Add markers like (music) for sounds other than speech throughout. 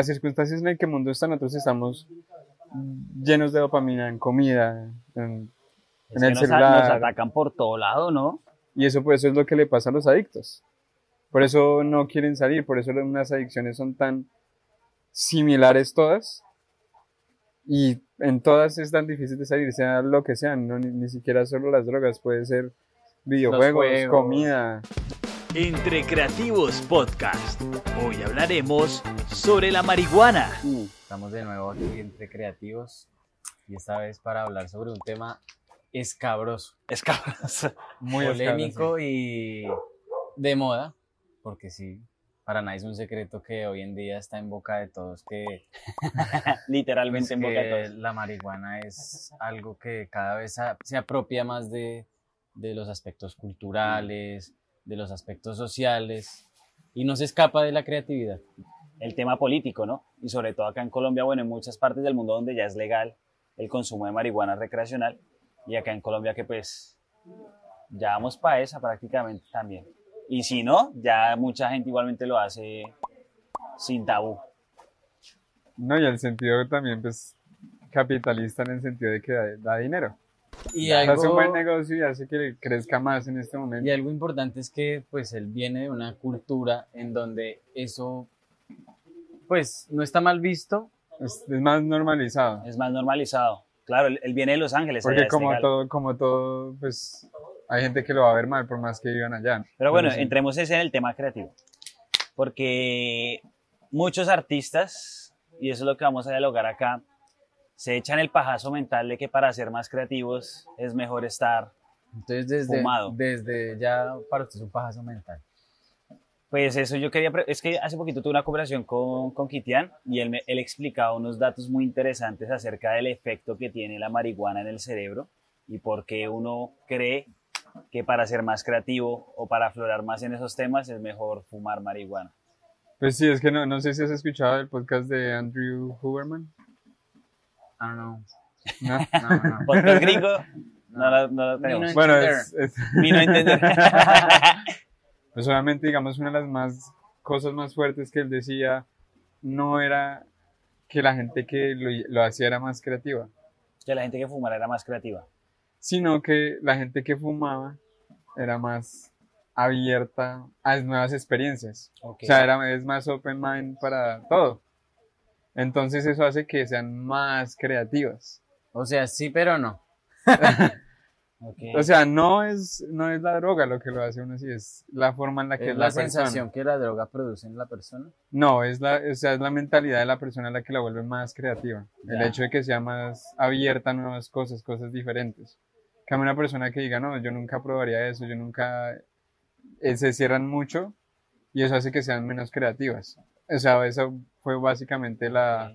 las circunstancias en las que el mundo está, nosotros estamos llenos de dopamina en comida, en, en el nos, celular. nos atacan por todo lado, ¿no? Y eso, pues, eso es lo que le pasa a los adictos. Por eso no quieren salir, por eso unas adicciones son tan similares todas. Y en todas es tan difícil de salir, sea lo que sea, no, ni, ni siquiera solo las drogas, puede ser videojuegos, juegos. comida. Entre Creativos Podcast. Hoy hablaremos sobre la marihuana. Estamos de nuevo aquí entre creativos y esta vez para hablar sobre un tema escabroso, Escabroso. Muy polémico y de moda, porque sí, para nadie es un secreto que hoy en día está en boca de todos que, (laughs) Literalmente (laughs) en boca de todos. la marihuana es algo que cada vez se apropia más de, de los aspectos culturales, de los aspectos sociales y no se escapa de la creatividad. El tema político, ¿no? Y sobre todo acá en Colombia, bueno, en muchas partes del mundo donde ya es legal el consumo de marihuana recreacional. Y acá en Colombia que pues ya vamos para esa prácticamente también. Y si no, ya mucha gente igualmente lo hace sin tabú. No, y el sentido también, pues, capitalista en el sentido de que da, da dinero. Y algo, hace un buen negocio y hace que crezca más en este momento. y algo importante es que pues él viene de una cultura en donde eso pues no está mal visto, Es, es más normalizado. Es más normalizado. Claro, él, él viene de Los Ángeles. Porque es como legal. todo, como todo, pues, hay gente que lo va a ver mal por más que vivan allá. Pero bueno, sí. entremos ese en el tema creativo. Porque muchos artistas, y eso es lo que vamos a dialogar acá, se echan el pajazo mental de que para ser más creativos es mejor estar. entonces desde, Fumado. desde ya para usted es un pajazo mental. Pues eso yo quería. Es que hace poquito tuve una conversación con, con Kitian y él, me, él explicaba unos datos muy interesantes acerca del efecto que tiene la marihuana en el cerebro y por qué uno cree que para ser más creativo o para aflorar más en esos temas es mejor fumar marihuana. Pues sí, es que no, no sé si has escuchado el podcast de Andrew Huberman. I don't know. ¿no? (laughs) No, no. Podcast gringo, no lo, no lo tenemos. no bueno, es, es- Ni no entender. (laughs) (laughs) pues obviamente, digamos, una de las más cosas más fuertes que él decía no era que la gente que lo, lo hacía era más creativa, que la gente que fumara era más creativa. sino que la gente que fumaba era más abierta a nuevas experiencias. O sea, era, es más open mind para todo. Entonces eso hace que sean más creativas. O sea, sí, pero no. (laughs) Ok. O sea, no es, no es la droga lo que lo hace uno así, es la forma en la que Es es la, la, persona. sensación que la droga produce en la persona. No, es la, o sea, es la mentalidad de la persona la que la vuelve más creativa. El hecho de que sea más abierta a nuevas cosas, cosas diferentes. Cambia una persona que diga, no, yo nunca probaría eso, yo nunca... eh, se cierran mucho y eso hace que sean menos creativas. O sea, eso fue básicamente la...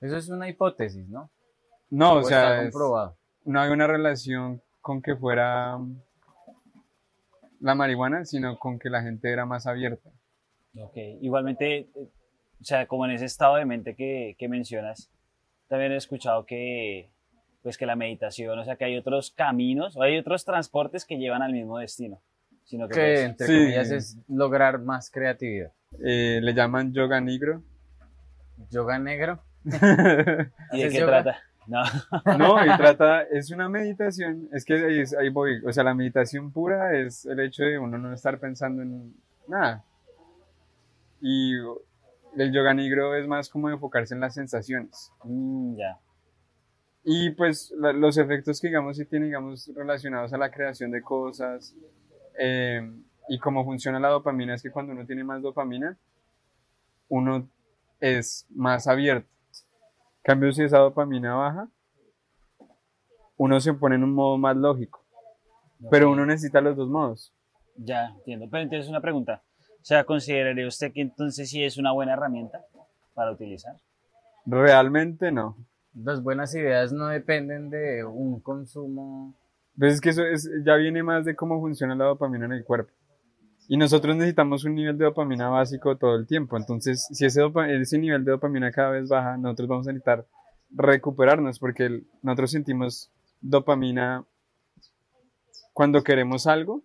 Eso es una hipótesis, ¿no? No, o sea, es- no hay una relación con que fuera la marihuana, sino con que la gente era más abierta. Ok, igualmente, o sea, como en ese estado de mente que, que mencionas, también he escuchado que, pues que la meditación, o sea, que hay otros caminos o hay otros transportes que llevan al mismo destino, sino que, Que pues, entre Sí. comillas es lograr más creatividad. Eh, le llaman yoga negro. Yoga negro. (laughs) ¿y de ¿haces qué yoga? trata? No, No, y (laughs) trata, es una meditación, es que ahí, es- ahí voy, o sea, la meditación pura es el hecho de uno no estar pensando en nada. Y el yoga negro es más como enfocarse en las sensaciones. Mm, ya, Y pues la- los efectos que digamos sí tienen, digamos, relacionados a la creación de cosas eh, y cómo funciona la dopamina es que cuando uno tiene más dopamina, uno es más abierto. En cambio, si esa dopamina baja, uno se pone en un modo más lógico. Pero uno necesita los dos modos. ya entiendo. Pero entonces una pregunta, o sea, ¿consideraría usted que entonces sí es una buena herramienta para utilizar? Realmente no. Las buenas ideas no dependen de un consumo. Pues es que eso es, ya viene más de cómo funciona la dopamina en el cuerpo. Y nosotros necesitamos un nivel de dopamina básico todo el tiempo. Entonces, si ese, ese nivel de dopamina cada vez baja, nosotros vamos a necesitar recuperarnos porque el- nosotros sentimos dopamina cuando queremos algo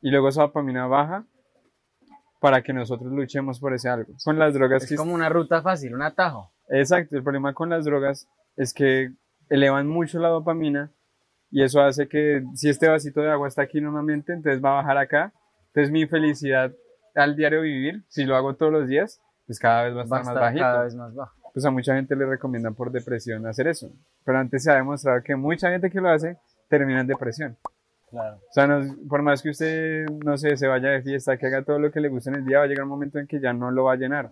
y luego esa dopamina baja para que nosotros luchemos por ese algo. Con las drogas Es que como una ruta fácil, un atajo. Exacto, el problema con las drogas es que elevan mucho la dopamina y eso hace que si este vasito de agua está aquí normalmente, entonces va a bajar acá. Entonces mi felicidad al diario vivir, si lo hago todos los días, pues cada vez va a Va a estar más estar bajito. cada vez más bajo. Pues a mucha gente le recomiendan por depresión hacer eso. Pero antes se ha demostrado que mucha gente que lo hace termina en depresión. Claro. O sea, no- por más que usted, no sé, se vaya de fiesta, que haga todo lo que le guste en el día, va a llegar un momento en que ya no lo va a llenar.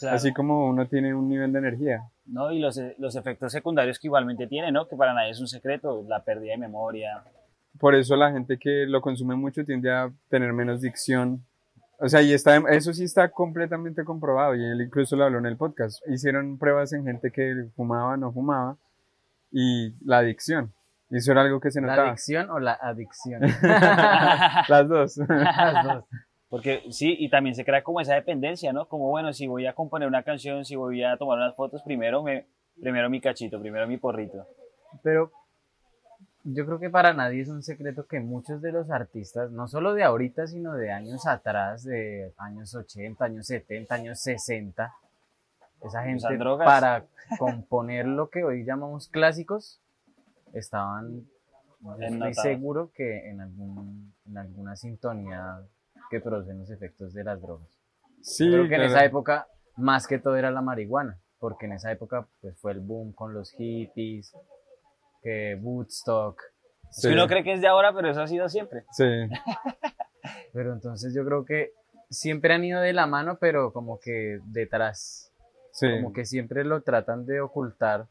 claro. Así como uno tiene un nivel de energía. ¿no? Y los, los efectos secundarios que igualmente tiene, ¿no? Que para nadie es un secreto, la pérdida de memoria. Por eso la gente que lo consume mucho tiende a tener menos dicción. O sea, y está, eso sí está completamente comprobado y él incluso lo habló en el podcast. Hicieron pruebas en gente que fumaba, no fumaba y la adicción. Y eso era algo que se ¿La notaba. adicción o la adicción? (laughs) Las dos. (laughs) Las dos. Porque sí, y también se crea como esa dependencia, ¿no? Como, bueno, si voy a componer una canción, si voy a tomar unas fotos, primero, me, primero mi cachito, primero mi porrito. Pero yo creo que para nadie es un secreto que muchos de los artistas, no solo de ahorita, sino de años atrás, de años 80, años 70, años 60, esa gente para componer lo que hoy llamamos clásicos, estaban, estoy seguro que en, algún, en alguna sintonía que producen los efectos de las drogas. Sí, Yo creo que en claro. esa época más que todo era la marihuana, porque en esa época pues fue el boom con los hippies, que Woodstock, Es Sí. que uno cree que es de ahora, pero eso ha sido siempre. Sí, (laughs) pero entonces yo creo que siempre han ido de la mano, pero como que detrás, sí. como que siempre lo tratan de ocultar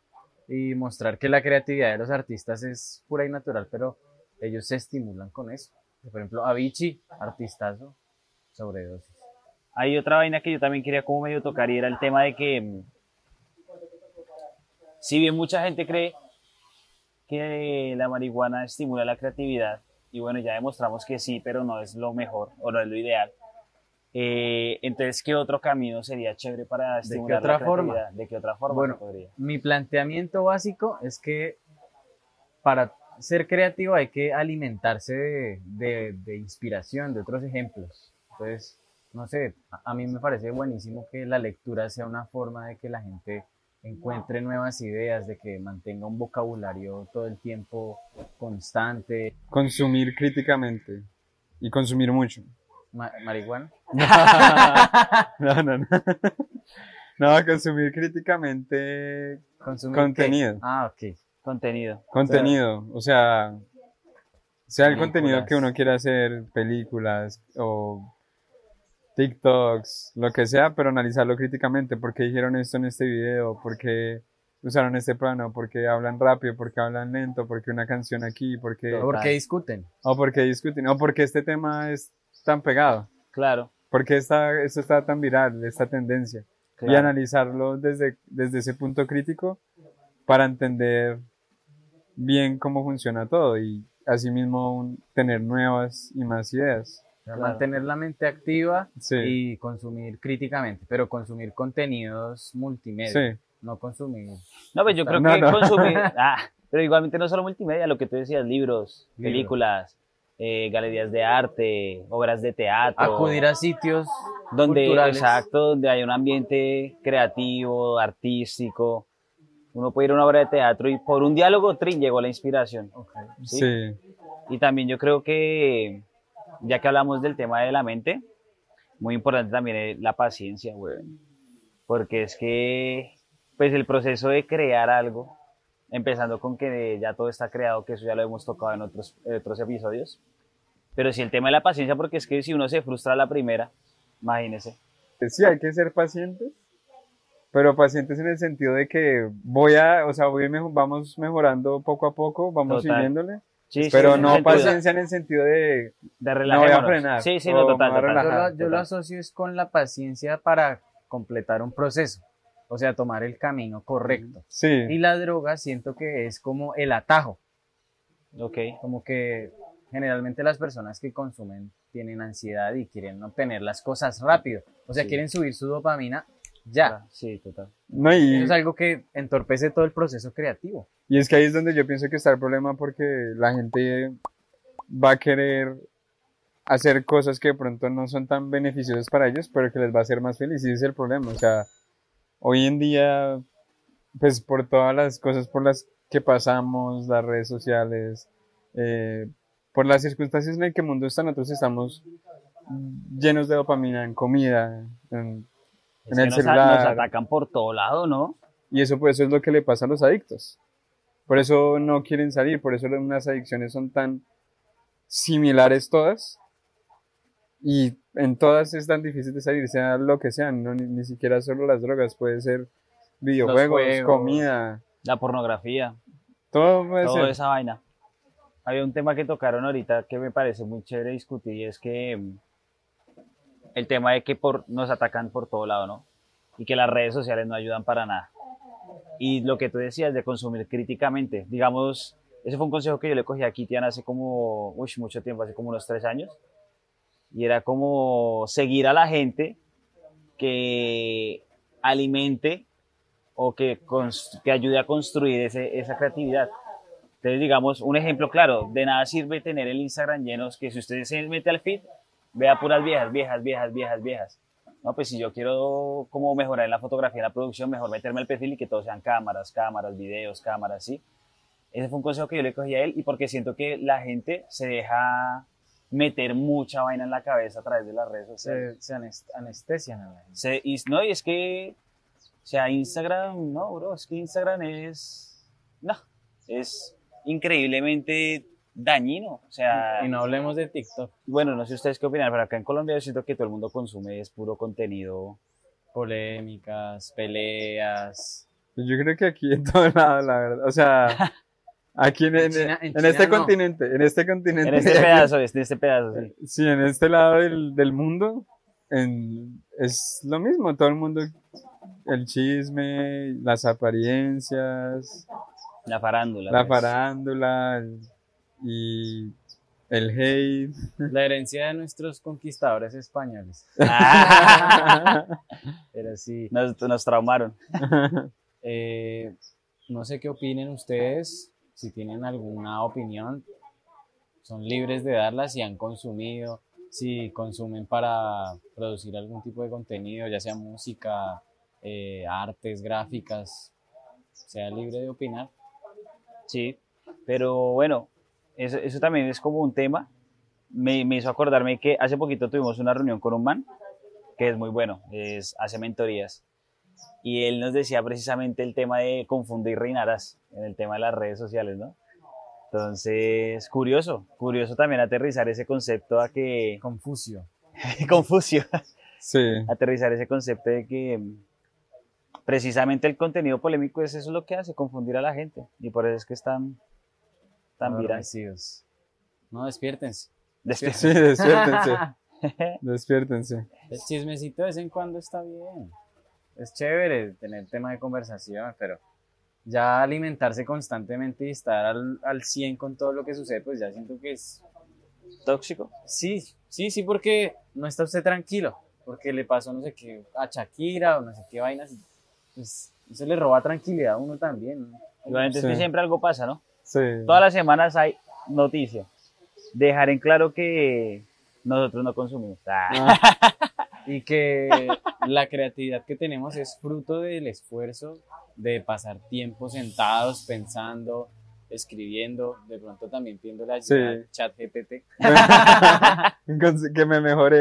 y mostrar que la creatividad de los artistas es pura y natural, pero ellos se estimulan con eso. Por ejemplo, Avicii, artistazo, sobredosis. Hay otra vaina que yo también quería como medio tocar y era el tema de que mm, si bien mucha gente cree que la marihuana estimula la creatividad y bueno ya demostramos que sí pero no es lo mejor o no es lo ideal eh, entonces qué otro camino sería chévere para estimular otra la forma? creatividad de qué otra forma Bueno, podría Mi planteamiento básico es que para ser creativo hay que alimentarse de, de- de inspiración, de otros ejemplos. Entonces, no sé, a, a mí me parece buenísimo que la lectura sea una forma de que la gente encuentre nuevas ideas, de que mantenga un vocabulario todo el tiempo constante. Consumir críticamente y consumir mucho. Ma- marihuana. (laughs) No, no, no. No, consumir críticamente Consumir Contenido. qué? Ah, ok. contenido contenido. O sea, sea el contenido que uno quiera hacer, películas o TikToks, lo que sea, pero analizarlo críticamente. ¿Por qué dijeron esto en este video? ¿Por qué usaron este plano? ¿Por qué hablan rápido? ¿Por qué hablan lento? ¿Por qué una canción aquí? ¿Por qué... ¿Por qué discuten? O por qué discuten? ¿O por qué este tema es tan pegado? claro, ¿Por qué esta, esto está tan viral, esta tendencia? y analizarlo desde, desde ese punto crítico para entender bien cómo funciona todo y asimismo un- tener nuevas y más ideas. Claro. Mantener la mente activa Sí, y consumir críticamente, pero consumir contenidos multimedia, sí, no consumir no pues yo creo No, que no. consumir (laughs) ah, pero igualmente no solo multimedia lo que tú decías libros Libros. películas eh, galerías de arte obras de teatro acudir a sitios donde culturales. exacto donde hay un ambiente creativo artístico uno puede ir a una obra de teatro y por un diálogo trin llegó la inspiración Ok. ¿sí? sí, y también yo creo que ya que hablamos del tema de la mente muy importante también es la paciencia güey. Porque es que pues el proceso de crear algo empezando con que ya todo está creado que eso ya lo hemos tocado en otros, en otros episodios. Pero si el tema de la paciencia porque es que si uno se frustra a la primera imagínese. Sí, hay que ser pacientes, pero pacientes en el sentido de que voy a, o sea, voy vamos mejorando poco a poco, vamos Total. siguiéndole, Sí, sí, pero en no paciencia en el sentido de, de no voy a relajémonos. frenar, sí sí no total, total, Yo, lo, yo lo asocio es con la paciencia para completar un proceso, o sea, tomar el camino correcto. Y sí, la droga siento que es como el atajo, ok. Como que generalmente las personas que consumen tienen ansiedad y quieren obtener las cosas rápido, o sea, Sí. quieren subir su dopamina ya. sí total no, y, Eso es algo que entorpece todo el proceso creativo. y es que ahí es donde yo pienso que está el problema porque la gente va a querer hacer cosas que de pronto no son tan beneficiosas para ellos, pero que les va a hacer más felices. Y ese es el problema. O sea, hoy en día, pues por todas las cosas por las que pasamos, las redes sociales, eh, por las circunstancias en el que el mundo está, nosotros estamos llenos de dopamina en comida, en, en el nos, celular. nos atacan por todo lado, ¿no? Y eso, pues, eso es lo que le pasa a los adictos. Por eso no quieren salir, por eso unas adicciones son tan similares todas. Y en todas es tan difícil de salir, sea lo que sea, no, ni, ni siquiera solo las drogas, puede ser videojuegos, juegos. comida, La pornografía, todo puede toda ser. esa vaina. Había un tema que tocaron ahorita que me parece muy chévere discutir y es que el tema de que por, nos atacan por todo lado, ¿no? Y que las redes sociales no ayudan para nada. Y lo que tú decías de consumir críticamente, digamos, ese fue un consejo que yo le cogí a Kitian hace como, uy, mucho tiempo, hace como unos tres años. Y era como seguir a la gente que alimente o que, que ayude a construir ese- esa creatividad. Entonces, digamos, un ejemplo claro, de nada sirve tener el Instagram lleno, que si usted se mete al feed, vea puras viejas, viejas, viejas, viejas, viejas. No, pues si yo quiero como mejorar en la fotografía, en la producción, mejor meterme al perfil y que todo sean cámaras, cámaras, videos, cámaras, ¿sí? Ese fue un consejo que yo le cogí a él y porque siento que la gente se deja meter mucha vaina en la cabeza a través de las redes sociales. Se, se anes- anestesian a la gente. Se- y, no, y es que, o sea, Instagram, no, bro, es que Instagram es, no, es increíblemente dañino. O sea, Y no hablemos de TikTok. bueno, no sé ustedes qué opinan, pero acá en Colombia yo siento que todo el mundo consume es puro contenido. Polémicas, peleas. Yo creo que aquí en todo lado, la verdad. O sea, (laughs) aquí en, en- En China- en en China este no. continente, en este continente. En este (laughs) pedazo, en este pedazo, sí. Sí, en este lado del, del mundo en- es lo mismo, todo el mundo, el chisme, las apariencias, La farándula. la pues. farándula el- y el hate. La herencia de nuestros conquistadores españoles. (laughs) (laughs) Pero sí. nos, nos traumaron. (laughs) Eh, no sé qué opinen ustedes, si tienen alguna opinión, son libres de darla si han consumido, si consumen para producir algún tipo de contenido, ya sea música, eh, artes, gráficas, sea libre de opinar. Sí, pero bueno, eso, eso también es como un tema. Me, me hizo acordarme que hace poquito tuvimos una reunión con un man que es muy bueno, es, hace mentorías. Y él nos decía precisamente el tema de confundir reinarás en el tema de las redes sociales, ¿no? Entonces, curioso, curioso también aterrizar ese concepto a que... Confucio. (laughs) Confucio. Sí, aterrizar ese concepto de que precisamente el contenido polémico es eso lo que hace, confundir a la gente. Y por eso es que están tan virales. adormecidos. No, despiértense. sí, despiértense, (laughs) despiértense. El chismecito de vez en cuando está bien. Es chévere tener tema de conversación, pero ya alimentarse constantemente y estar al, al 100 con todo lo que sucede, pues ya siento que es... Tóxico. Sí, sí, sí, porque no está usted tranquilo, porque le pasó no sé qué a Shakira o no sé qué vainas. Pues eso le roba tranquilidad a uno también. ¿no? Igualmente es que Sí. siempre algo pasa, ¿no? Sí. Todas las semanas hay noticia. Dejar en claro que nosotros no consumimos. Ah. Y que la creatividad que tenemos es fruto del esfuerzo de pasar tiempo sentados, pensando, escribiendo, de pronto también Sí. ayuda al chat GPT. Que me mejore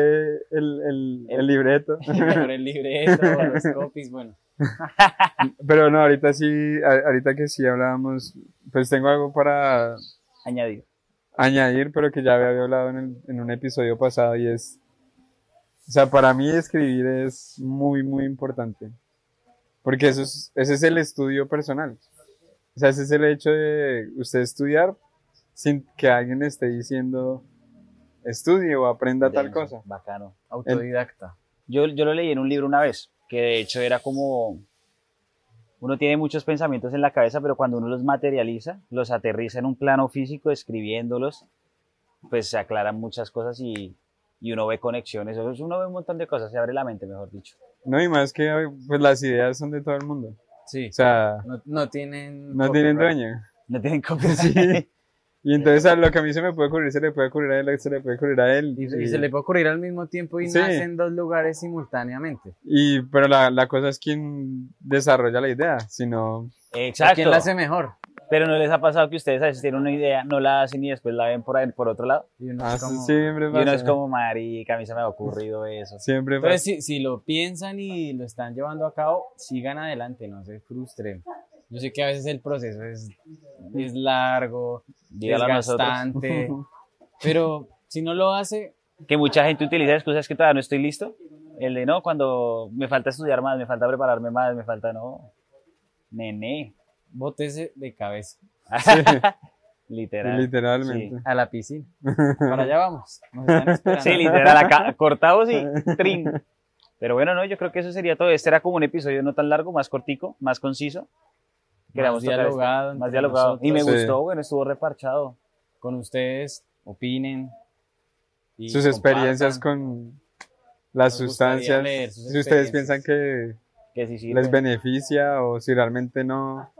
el, el, el libreto. (laughs) Mejor el libreto, los copies, bueno. (laughs) Pero no, ahorita sí, ahorita que sí hablábamos, pues tengo algo para Añadir. añadir, pero que ya había hablado en, el- en un episodio pasado y es, o sea, para mí escribir es muy, muy importante, porque eso es, ese es el estudio personal, o sea, ese es el hecho de usted estudiar sin que alguien le esté diciendo estudie o aprenda tal Denso, cosa. Bacano. Autodidacta. Yo, yo lo leí en un libro una vez, que de hecho era como, uno tiene muchos pensamientos en la cabeza, pero cuando uno los materializa, los aterriza en un plano físico, escribiéndolos, pues se aclaran muchas cosas y, y uno ve conexiones, uno ve un montón de cosas, se abre la mente, mejor dicho. No, y más que pues las ideas son de todo el mundo, Sí. o sea, No, no tienen. no tienen dueño. No tienen copia. Sí. (laughs) Y entonces a lo que a mí se me puede ocurrir, se le puede ocurrir a él, se le puede ocurrir a él. Y, y se le puede ocurrir al mismo tiempo y Sí. nace en dos lugares simultáneamente. y- pero la, la cosa es quién desarrolla la idea, sino... Exacto. ¿Quién la hace mejor? Pero ¿no les ha pasado que ustedes a veces tienen una idea, no la hacen y después la ven por ahí, por otro lado? Y uno Ah, es como- siempre Y uno pasa. es como, marica, a mí se me ha ocurrido eso. Siempre Entonces, pasa. si, si lo piensan y lo están llevando a cabo, sigan adelante, no se frustren. Yo sé que a veces el proceso es, es largo, Dígalo desgastante, (laughs) pero si no lo hace, Que mucha gente utiliza excusas que todavía no estoy listo. El de no, cuando me falta estudiar más, me falta prepararme más, me falta no. Nene. bótese de cabeza (laughs) (laughs) Literal. Literalmente. a la piscina. Para allá vamos. Nos están esperando. Sí, literal, acá cortados y trin. Pero bueno, no, yo creo que eso sería todo. Este era como un episodio no tan largo, más cortico, más conciso. Queríamos Más dialogado. Más dialogado. Y me. Sí. gustó, bueno, estuvo reparchado. Con ustedes, opinen. y Sus experiencias con las Nos sustancias. leer sus Si ustedes piensan que Que sí les beneficia o si realmente no.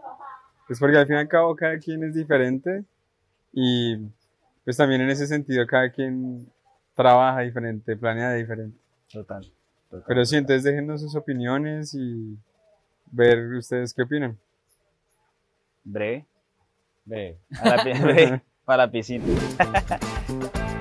Pues porque al fin y al cabo cada quien es diferente y pues también en ese sentido cada quien trabaja diferente, planea diferente. Total. total. Pero sí, entonces déjenos sus opiniones y ver ustedes qué opinan. Breve. Ve. A la (laughs) Para la piscina. (laughs)